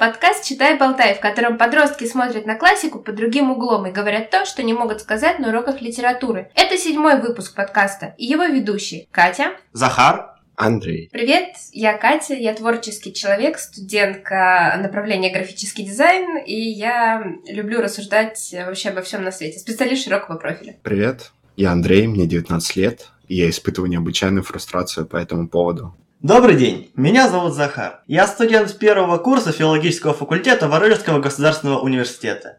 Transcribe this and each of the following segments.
подкаст «Читай, болтай», в котором подростки смотрят на классику под другим углом и говорят то, что не могут сказать на уроках литературы. Это седьмой выпуск подкаста и его ведущие Катя, Захар, Андрей. Привет, я Катя, я творческий человек, студентка направления графический дизайн, и я люблю рассуждать вообще обо всем на свете, специалист широкого профиля. Привет, я Андрей, мне 19 лет, и я испытываю необычайную фрустрацию по этому поводу. Добрый день, меня зовут Захар. Я студент первого курса филологического факультета Воронежского государственного университета.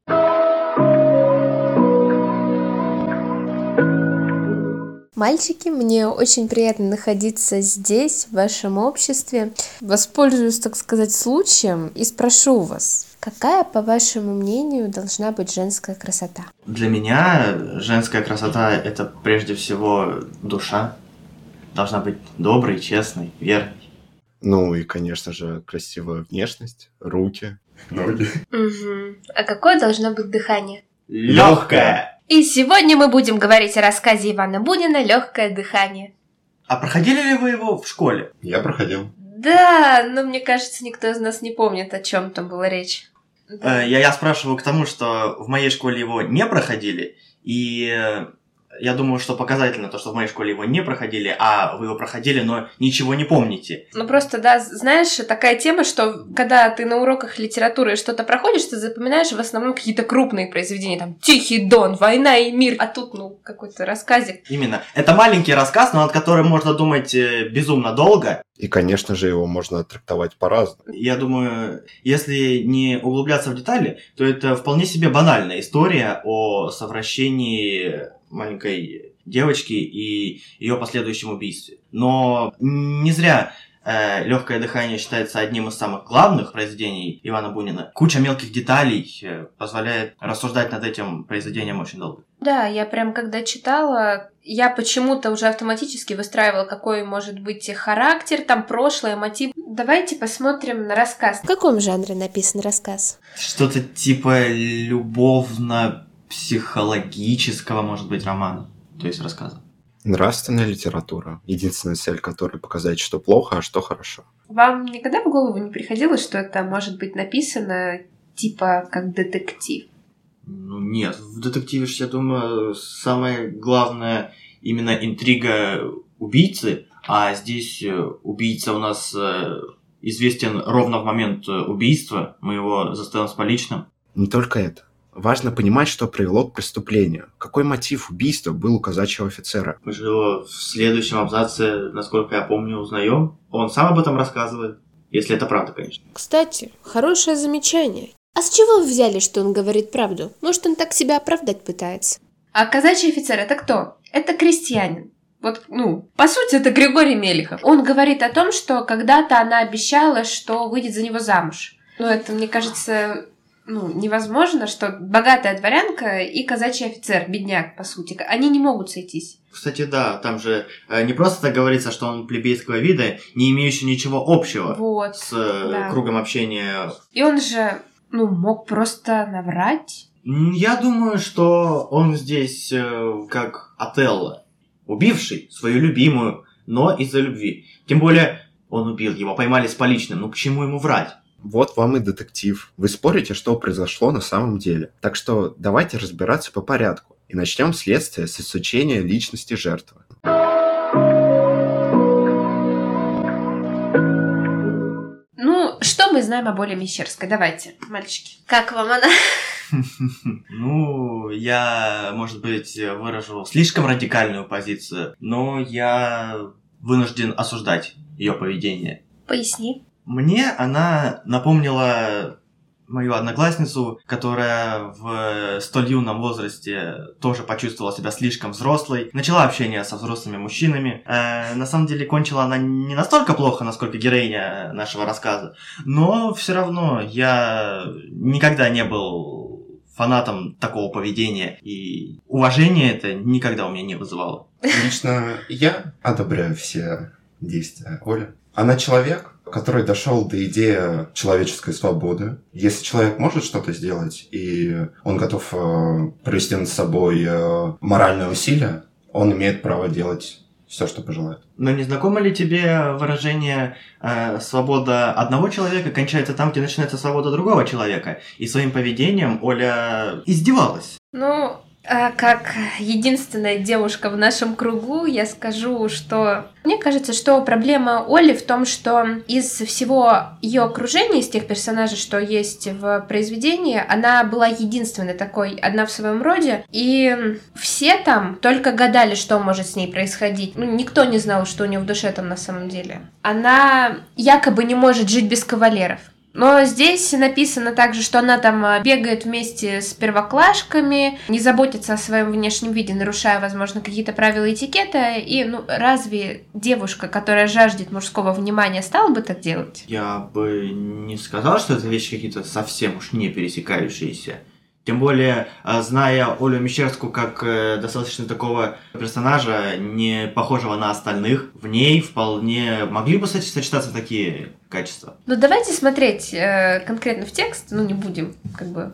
Мальчики, мне очень приятно находиться здесь, в вашем обществе. Воспользуюсь, так сказать, случаем и спрошу вас, какая, по вашему мнению, должна быть женская красота? Для меня женская красота – это прежде всего душа. Должна быть доброй, честной, верной. Ну и, конечно же, красивая внешность, руки, ноги. Угу. А какое должно быть дыхание? Легкое. И сегодня мы будем говорить о рассказе Ивана Бунина «Легкое дыхание». А проходили ли вы его в школе? Я проходил. Да, но мне кажется, никто из нас не помнит, о чем там была речь. Э, Я, я спрашиваю к тому, что в моей школе его не проходили, и я думаю, что показательно то, что в моей школе его не проходили, а вы его проходили, но ничего не помните. Ну просто, да, знаешь, такая тема, что когда ты на уроках литературы что-то проходишь, ты запоминаешь в основном какие-то крупные произведения, там «Тихий дон», «Война и мир», а тут, ну, какой-то рассказик. Именно. Это маленький рассказ, но над которым можно думать э, безумно долго. И, конечно же, его можно трактовать по-разному. Я думаю, если не углубляться в детали, то это вполне себе банальная история о совращении маленькой девочки и ее последующем убийстве. Но не зря Легкое дыхание считается одним из самых главных произведений Ивана Бунина. Куча мелких деталей э, позволяет рассуждать над этим произведением очень долго. Да, я прям когда читала, я почему-то уже автоматически выстраивала, какой может быть характер, там прошлое, мотив. Давайте посмотрим на рассказ. В каком жанре написан рассказ? Что-то типа любовно-психологического, может быть, романа, то есть рассказа. Нравственная литература. Единственная цель которой показать, что плохо, а что хорошо. Вам никогда в голову не приходило, что это может быть написано типа как детектив? Ну нет, в детективе же, я думаю, самое главное именно интрига убийцы, а здесь э, убийца у нас э, известен ровно в момент э, убийства, мы его заставим с поличным. Не только это. Важно понимать, что привело к преступлению. Какой мотив убийства был у казачьего офицера? Мы же его в следующем абзаце, насколько я помню, узнаем. Он сам об этом рассказывает. Если это правда, конечно. Кстати, хорошее замечание. А с чего вы взяли, что он говорит правду? Может, он так себя оправдать пытается? А казачий офицер это кто? Это крестьянин. Вот, ну, по сути, это Григорий Мелехов. Он говорит о том, что когда-то она обещала, что выйдет за него замуж. Ну, это, мне кажется, ну, невозможно, что богатая дворянка и казачий офицер, бедняк, по сути, они не могут сойтись. Кстати, да, там же э, не просто так говорится, что он плебейского вида, не имеющий ничего общего вот, с э, да. кругом общения. И он же, ну, мог просто наврать. Я думаю, что он здесь э, как Отелло, убивший свою любимую, но из-за любви. Тем более, он убил его, поймали с поличным, ну к чему ему врать? Вот вам и детектив. Вы спорите, что произошло на самом деле. Так что давайте разбираться по порядку. И начнем следствие с изучения личности жертвы. Ну, что мы знаем о Боле Мещерской? Давайте, мальчики. Как вам она? Ну, я, может быть, выражу слишком радикальную позицию, но я вынужден осуждать ее поведение. Поясни. Мне она напомнила мою одноклассницу, которая в столь юном возрасте тоже почувствовала себя слишком взрослой, начала общение со взрослыми мужчинами. Э, на самом деле кончила она не настолько плохо, насколько героиня нашего рассказа, но все равно я никогда не был фанатом такого поведения, и уважение это никогда у меня не вызывало. Лично я одобряю все действия Оли. Она человек, который дошел до идеи человеческой свободы. Если человек может что-то сделать, и он готов э, провести над собой э, моральное усилие, он имеет право делать все, что пожелает. Но не знакомо ли тебе выражение э, «свобода одного человека кончается там, где начинается свобода другого человека»? И своим поведением Оля издевалась. Ну, как единственная девушка в нашем кругу, я скажу, что мне кажется, что проблема Оли в том, что из всего ее окружения, из тех персонажей, что есть в произведении, она была единственной такой, одна в своем роде, и все там только гадали, что может с ней происходить. Ну, никто не знал, что у нее в душе там на самом деле. Она якобы не может жить без кавалеров. Но здесь написано также, что она там а, бегает вместе с первоклашками, не заботится о своем внешнем виде, нарушая, возможно, какие-то правила этикета. И, ну, разве девушка, которая жаждет мужского внимания, стала бы так делать? Я бы не сказал, что это вещи какие-то совсем уж не пересекающиеся. Тем более, а, зная Олю Мещерскую как э, достаточно такого персонажа, не похожего на остальных, в ней вполне могли бы сочетаться такие качества. Ну, давайте смотреть э, конкретно в текст, ну, не будем как бы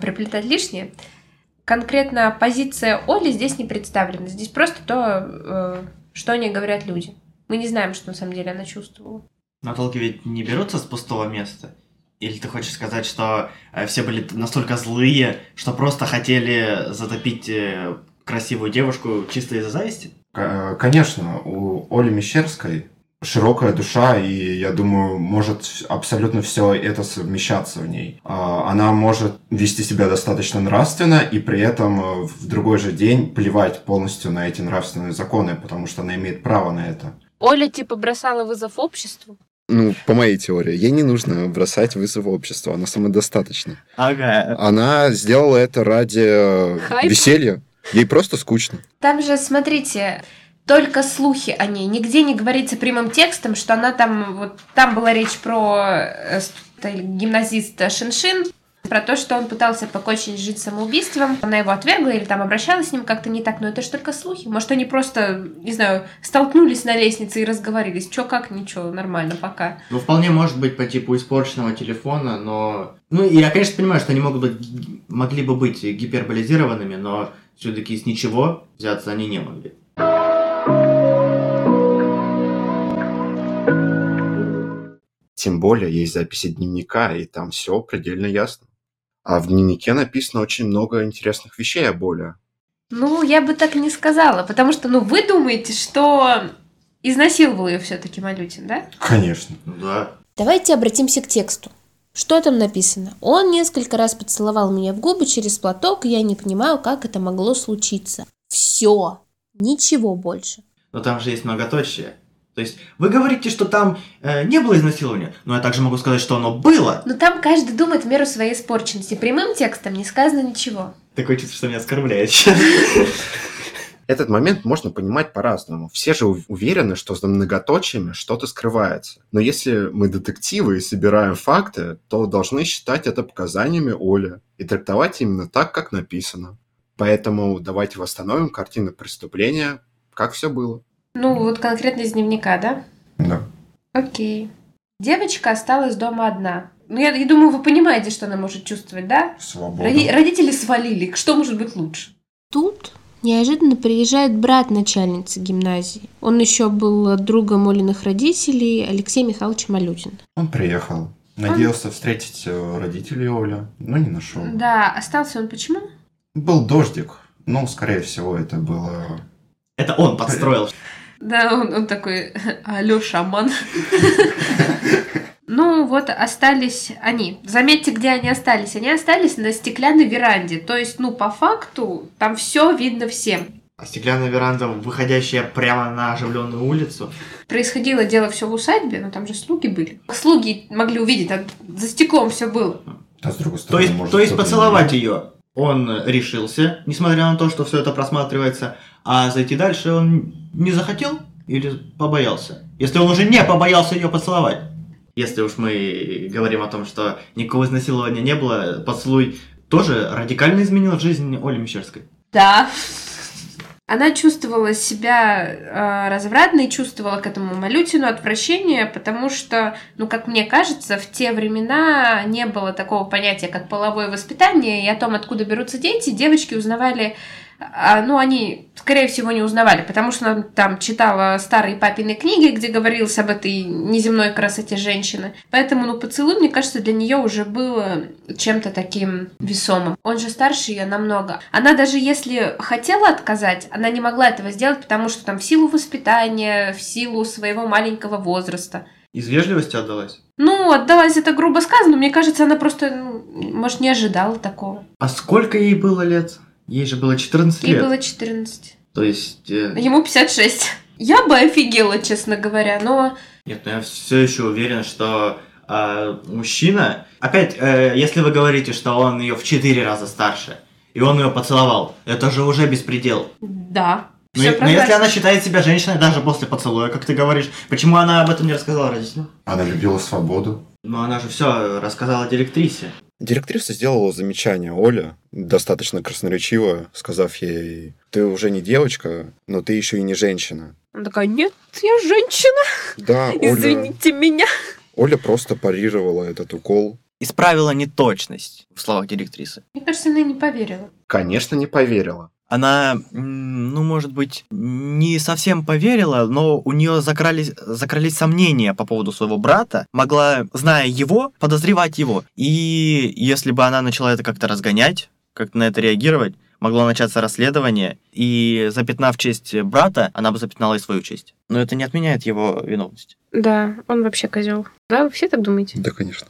приплетать лишнее. Конкретно позиция Оли здесь не представлена. Здесь просто то, э, что они говорят люди. Мы не знаем, что на самом деле она чувствовала. Но толки ведь не берутся с пустого места. Или ты хочешь сказать, что э, все были настолько злые, что просто хотели затопить э, красивую девушку чисто из-за зависти? К- Конечно, у Оли Мещерской широкая душа, и я думаю, может абсолютно все это совмещаться в ней. А, Она может вести себя достаточно нравственно, и при этом э, в другой же день плевать полностью на эти нравственные законы, потому что она имеет право на это. Оля типа бросала вызов обществу. Ну, по моей теории, ей не нужно бросать вызов обществу, она самодостаточна. Ага. Она сделала это ради э, Хайп? веселья. Ей просто скучно. Там же, смотрите, только слухи о ней. Нигде не говорится прямым текстом, что она там... Вот там была речь про э, ст- гимназиста Шиншин, про то, что он пытался покончить жизнь самоубийством. Она его отвергла или там обращалась с ним как-то не так, но это же только слухи. Может, они просто, не знаю, столкнулись на лестнице и разговорились. Чё, как, ничего, нормально, пока. Ну, вполне может быть по типу испорченного телефона, но... Ну, и я, конечно, понимаю, что они могут быть, могли бы быть гиперболизированными, но все-таки с ничего взяться они не могли. Тем более есть записи дневника, и там все предельно ясно. А в дневнике написано очень много интересных вещей о боли. Ну, я бы так не сказала, потому что, ну, вы думаете, что изнасиловал ее все-таки Малютин, да? Конечно. Ну да. Давайте обратимся к тексту. Что там написано? Он несколько раз поцеловал меня в губы через платок, и я не понимаю, как это могло случиться. Все. Ничего больше. Но там же есть многоточие. То есть вы говорите, что там э, не было изнасилования, но я также могу сказать, что оно было. Но там каждый думает в меру своей испорченности. Прямым текстом не сказано ничего. Такое чувство, что меня оскорбляет сейчас. Этот момент можно понимать по-разному. Все же уверены, что за многоточиями что-то скрывается. Но если мы детективы и собираем факты, то должны считать это показаниями Оли и трактовать именно так, как написано. Поэтому давайте восстановим картину преступления, как все было. Ну, вот конкретно из дневника, да? Да. Окей. Девочка осталась дома одна. Ну, я, я думаю, вы понимаете, что она может чувствовать, да? Свобода. Роди- родители свалили. Что может быть лучше? Тут неожиданно приезжает брат начальницы гимназии. Он еще был другом Олиных родителей, Алексей Михайлович Малютин. Он приехал. Надеялся встретить э, родителей Оли, но не нашел. Да, остался он почему? Был дождик. Ну, скорее всего, это было... Это он подстроил. Да, он, он такой, алло, шаман. Ну, вот остались они. Заметьте, где они остались. Они остались на стеклянной веранде. То есть, ну, по факту, там все видно всем. А стеклянная веранда, выходящая прямо на оживленную улицу. Происходило дело все в усадьбе, но там же слуги были. Слуги могли увидеть, а за стеклом все было. А с другой То стороны, есть, может, то есть поцеловать ее он решился, несмотря на то, что все это просматривается, а зайти дальше он не захотел или побоялся? Если он уже не побоялся ее поцеловать. Если уж мы говорим о том, что никакого изнасилования не было, поцелуй тоже радикально изменил жизнь Оли Мещерской. Да. Она чувствовала себя э, развратно и чувствовала к этому Малютину отвращение, потому что, ну, как мне кажется, в те времена не было такого понятия, как половое воспитание, и о том, откуда берутся дети, девочки узнавали а, ну, они, скорее всего, не узнавали, потому что она там читала старые папины книги, где говорилось об этой неземной красоте женщины. Поэтому, ну, поцелуй, мне кажется, для нее уже было чем-то таким весомым. Он же старше ее намного. Она даже если хотела отказать, она не могла этого сделать, потому что там в силу воспитания, в силу своего маленького возраста. Из вежливости отдалась? Ну, отдалась это грубо сказано, мне кажется, она просто, ну, может, не ожидала такого. А сколько ей было лет? Ей же было 14 Ей лет. было 14. То есть... э, Ему 56. Я бы офигела, честно говоря, но... Нет, но я все еще уверен, что а, мужчина... Опять, э, если вы говорите, что он ее в 4 раза старше, и он ее поцеловал, это же уже беспредел. Да. Но, Всё и- но если она считает себя женщиной даже после поцелуя, как ты говоришь, почему она об этом не рассказала родителям? Она любила свободу. Ну, она же все рассказала директрисе. Директриса сделала замечание Оле, достаточно красноречиво, сказав ей, ты уже не девочка, но ты еще и не женщина. Она такая, нет, я женщина, Да, Оля, извините меня. Оля просто парировала этот укол. Исправила неточность в словах директрисы. Мне кажется, она не поверила. Конечно, не поверила. Она, ну, может быть, не совсем поверила, но у нее закрались, закрались сомнения по поводу своего брата. Могла, зная его, подозревать его. И если бы она начала это как-то разгонять, как-то на это реагировать, могло начаться расследование, и запятнав честь брата, она бы запятнала и свою честь. Но это не отменяет его виновность. Да, он вообще козел. Да, вы все так думаете? Да, конечно.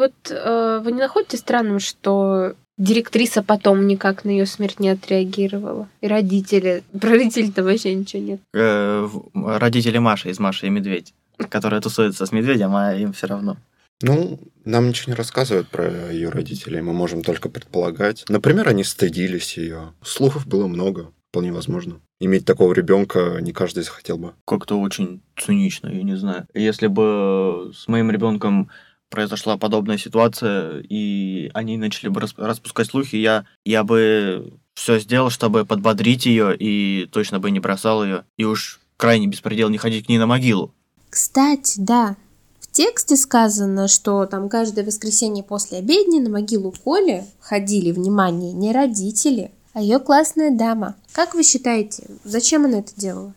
Вот э, вы не находите странным, что директриса потом никак на ее смерть не отреагировала? И родители... Про родителей-то вообще ничего нет. Э, родители Маши из Маши и Медведь, которая тусуется с медведем, а им все равно. Ну, нам ничего не рассказывают про ее родителей, мы можем только предполагать. Например, они стыдились ее. Слухов было много, вполне возможно. Иметь такого ребенка не каждый захотел бы. как-то очень цинично, я не знаю. Если бы с моим ребенком произошла подобная ситуация, и они начали бы рас- распускать слухи, я, я бы все сделал, чтобы подбодрить ее, и точно бы не бросал ее. И уж крайне беспредел не ходить к ней на могилу. Кстати, да, в тексте сказано, что там каждое воскресенье после обедни на могилу Коли ходили, внимание, не родители, а ее классная дама. Как вы считаете, зачем она это делала?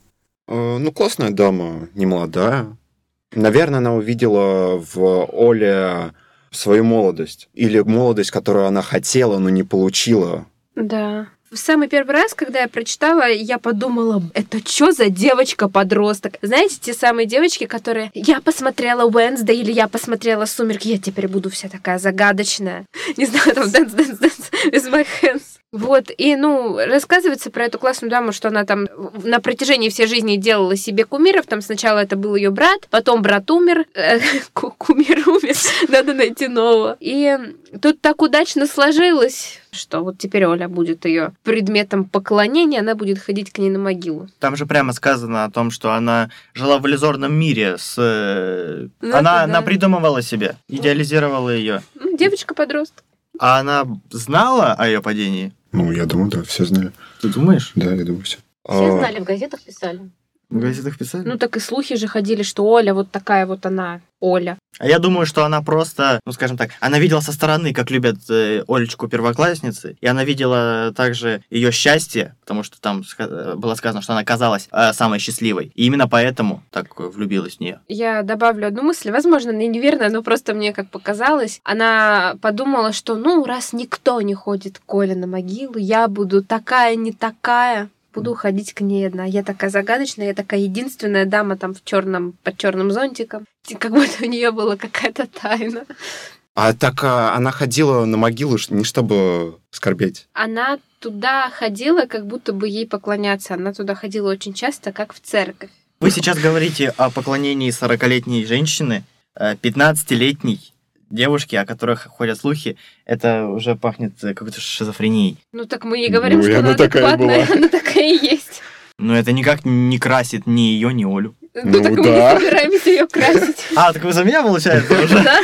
Э, Ну, классная дама, не молодая. Наверное, она увидела в Оле свою молодость. Или молодость, которую она хотела, но не получила. Да. В самый первый раз, когда я прочитала, я подумала, это что за девочка-подросток? Знаете, те самые девочки, которые я посмотрела Уэнсдей или я посмотрела Сумерки, я теперь буду вся такая загадочная. Не знаю, там dance, dance, dance with my hands. Вот, и, ну, рассказывается про эту классную даму, что она там на протяжении всей жизни делала себе кумиров. Там сначала это был ее брат, потом брат умер, э, ку- кумир умер, надо найти нового. И тут так удачно сложилось, что вот теперь Оля будет ее предметом поклонения, она будет ходить к ней на могилу. Там же прямо сказано о том, что она жила в иллюзорном мире с... э, Ну, она, да. она придумывала себе, идеализировала ее. Ну, девочка-подросток. А она знала о ее падении? Ну, я думаю, да, все знали. Ты думаешь? Да, я думаю, все. Все знали, в газетах писали. В газетах писали? Ну, так и слухи же ходили, что Оля вот такая вот она, Оля. А я думаю, что она просто, ну скажем так, она видела со стороны, как любят э, Олечку первоклассницы, и она видела также ее счастье, потому что там ска- было сказано, что она казалась э, самой счастливой. И именно поэтому так влюбилась в нее. Я добавлю одну мысль, возможно, она неверная, но просто мне как показалось. Она подумала, что, ну, раз никто не ходит к Оле на могилу, я буду такая, не такая, буду ходить к ней одна. Я такая загадочная, я такая единственная дама там в черном под черным зонтиком. И Как будто у нее была какая-то тайна. А так а, она ходила на могилу не чтобы скорбеть. Она туда ходила, как будто бы ей поклоняться. Она туда ходила очень часто, как в церковь. Вы сейчас говорите о поклонении 40-летней женщины, э, 15-летней девушки, о которых ходят слухи, это уже пахнет э, какой-то шизофренией. Ну так мы и говорим, Ну, что она она такая адекватная, была. она такая и есть. Но это никак не красит ни ее, ни Олю. Ну, Ну так мы да. не собираемся ее красить. А, так вы за меня, получается, уже? Да?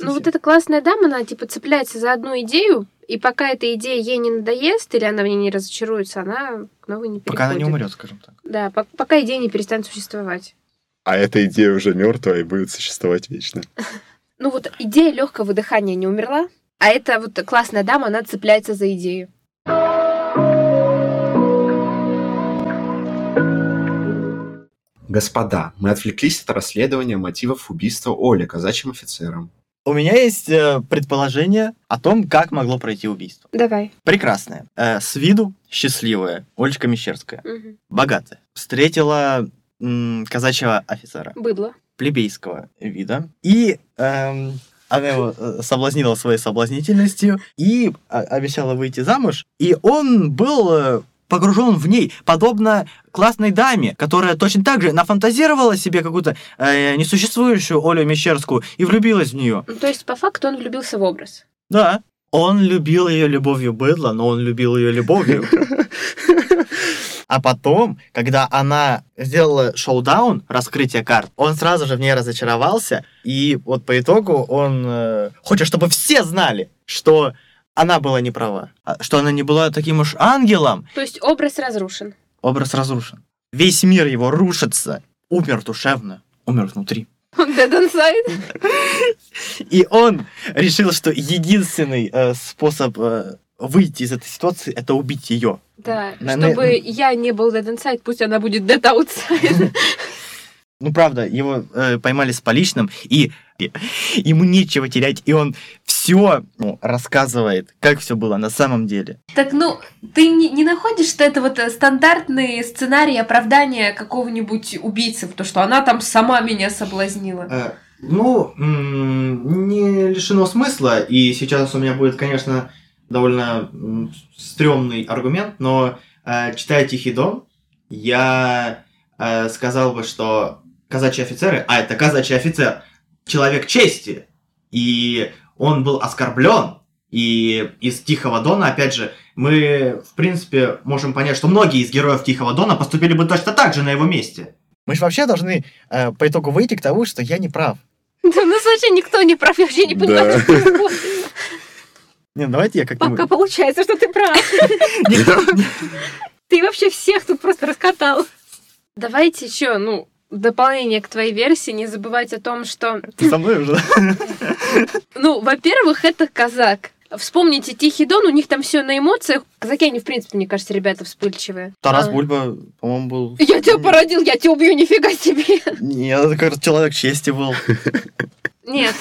Ну вот эта классная дама, она типа цепляется за одну идею, и пока эта идея ей не надоест, или она в ней не разочаруется, она к новой не переходит. Пока она не умрет, скажем так. Да, по- пока идея не перестанет существовать. А эта идея уже мертвая и будет существовать вечно. Ну вот идея легкого выдыхания не умерла, а эта вот классная дама, она цепляется за идею. Господа, мы отвлеклись от расследования мотивов убийства Оли казачьим офицером. У меня есть э, предположение о том, как могло пройти убийство. Давай. Прекрасное. Э, с виду счастливая Олечка Мещерская. Мгм. Богатая. Встретила м, казачьего офицера. Быдло. Плебейского вида. И эм, она его э, соблазнила своей соблазнительностью и а, обещала выйти замуж. И он был э, погружен в ней, подобно классной даме, которая точно так же нафантазировала себе какую-то э, несуществующую Олю Мещерскую и влюбилась в нее. Ну, то есть, по факту, он влюбился в образ. Да. Он любил ее любовью быдла, но он любил ее любовью. А потом, когда она сделала шоу-даун, раскрытие карт, он сразу же в ней разочаровался, и вот по итогу он э, хочет, чтобы все знали, что она была не права, а что она не была таким уж ангелом. То есть, образ разрушен. Образ разрушен. Весь мир его рушится. Умер душевно, умер внутри. Он dead inside. И он решил, что единственный э, способ э, выйти из этой ситуации это убить ее. Да, На- чтобы на- я не был dead inside, пусть она будет dead outside. Ну, правда, его э, поймали с поличным, и и ему нечего терять, и он все рассказывает, как все было на самом деле. Так, ну, ты не, не находишь, что это вот э, стандартный сценарий оправдания какого-нибудь убийцы, то, что она там сама меня соблазнила? Э, Ну, не лишено смысла, и сейчас у меня будет, конечно, довольно стрёмный аргумент, но э, читая «Тихий дом», я э, сказал бы, что казачьи офицеры, а это казачий офицер, человек чести, и он был оскорблен, и из Тихого Дона, опять же, мы, в принципе, можем понять, что многие из героев Тихого Дона поступили бы точно так же на его месте. Мы же вообще должны э, по итогу выйти к тому, что я не прав. Да, у нас вообще никто не прав, я вообще не понимаю, Да. что происходит. Не, ну давайте я как-нибудь... Пока получается, что ты прав. Ты вообще всех тут просто раскатал. Давайте еще, ну, в дополнение к твоей версии, не забывать о том, что, Ты со мной уже? ну, во-первых, это казак. Вспомните Тихий Дон, у них там все на эмоциях. Казаки, они, в принципе, мне кажется, ребята вспыльчивые. Тарас А. Бульба, по-моему, был... Я тебя породил, я тебя убью, нифига себе. Нет, это как раз человек чести был. Нет.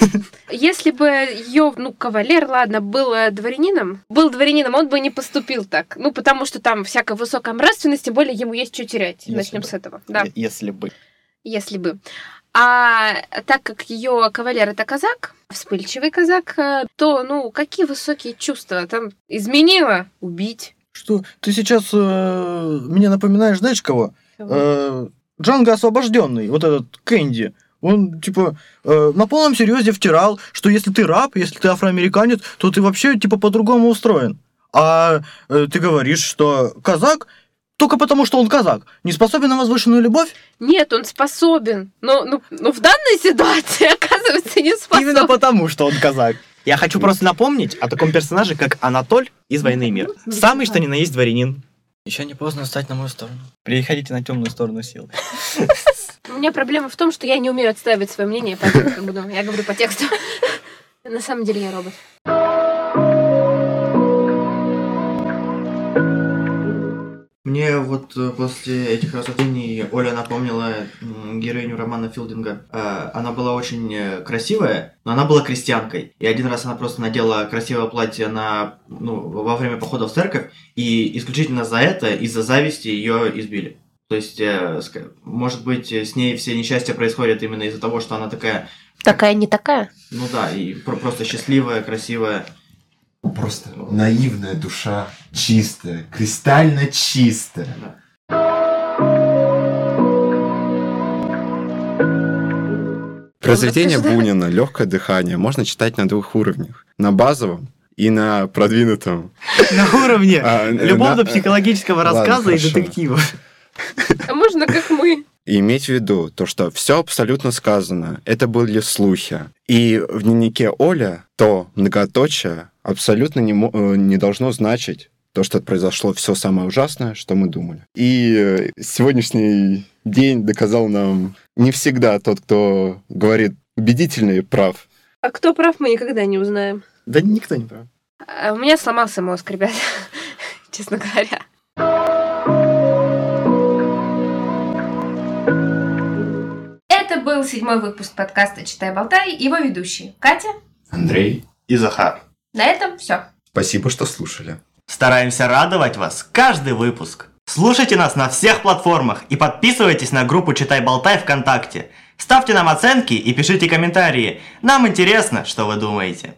Если бы ее, ну, кавалер, ладно, был э, дворянином, был дворянином, он бы не поступил так. Ну, потому что там всякая высокая нравственность, тем более ему есть что терять. Если Начнем бы. с этого. Да, Если бы. если бы. А так как ее кавалер это казак, вспыльчивый казак, э, то, ну, какие высокие чувства? Там изменила? Убить. Что? Ты сейчас э, мне напоминаешь, знаешь кого? Э, Джанго освобожденный, вот этот Кэнди. Он, типа, э, на полном серьезе втирал, что если ты раб, если ты афроамериканец, то ты вообще, типа, по-другому устроен. А э, ты говоришь, что казак только потому, что он казак, не способен на возвышенную любовь? Нет, он способен. Но, ну, ну, в данной ситуации, оказывается, не способен. Именно потому, что он казак. Я хочу просто напомнить о таком персонаже, как Анатоль из «Войны и мира». Самый, что ни на есть дворянин. Еще не поздно стать на мою сторону. Приходите на темную сторону сил. У меня проблема в том, что я не умею отстаивать свое мнение, поэтому как ну, я говорю по тексту. На самом деле я робот. Мне вот э, после этих рассуждений Оля напомнила героиню романа Филдинга. Э, Она была очень э, красивая, но она была крестьянкой. И один раз она просто надела красивое платье на, ну, во время похода в церковь, и исключительно за это, из-за зависти ее избили. То есть, э, может быть, э, с ней все несчастья происходят именно из-за того, что она такая, Такая не такая. ну да, и про- просто счастливая, красивая. Просто наивная душа, чистая, кристально чистая. Произведение расскажи, давай. Бунина «Легкое дыхание» можно читать на двух уровнях. На базовом и на продвинутом. На уровне А, любовно-психологического Ладно, рассказа и детектива. А можно как мы? И иметь в виду то, что все абсолютно сказано, это были слухи. И в дневнике Оля то многоточие абсолютно не, э, не должно значить то, что произошло все самое ужасное, что мы думали. И э, сегодняшний день доказал нам, не всегда тот, кто говорит убедительный, прав. А кто прав, мы никогда не узнаем. Да никто не прав. А у меня сломался мозг, ребят, честно говоря. Был седьмой выпуск подкаста «Читай, болтай», его ведущие Катя. Андрей, И Захар. На этом все. спасибо, что слушали. Стараемся радовать вас каждый выпуск. Слушайте нас на всех платформах и подписывайтесь на группу Читай Болтай ВКонтакте. Ставьте нам оценки и пишите комментарии. Нам интересно, что вы думаете.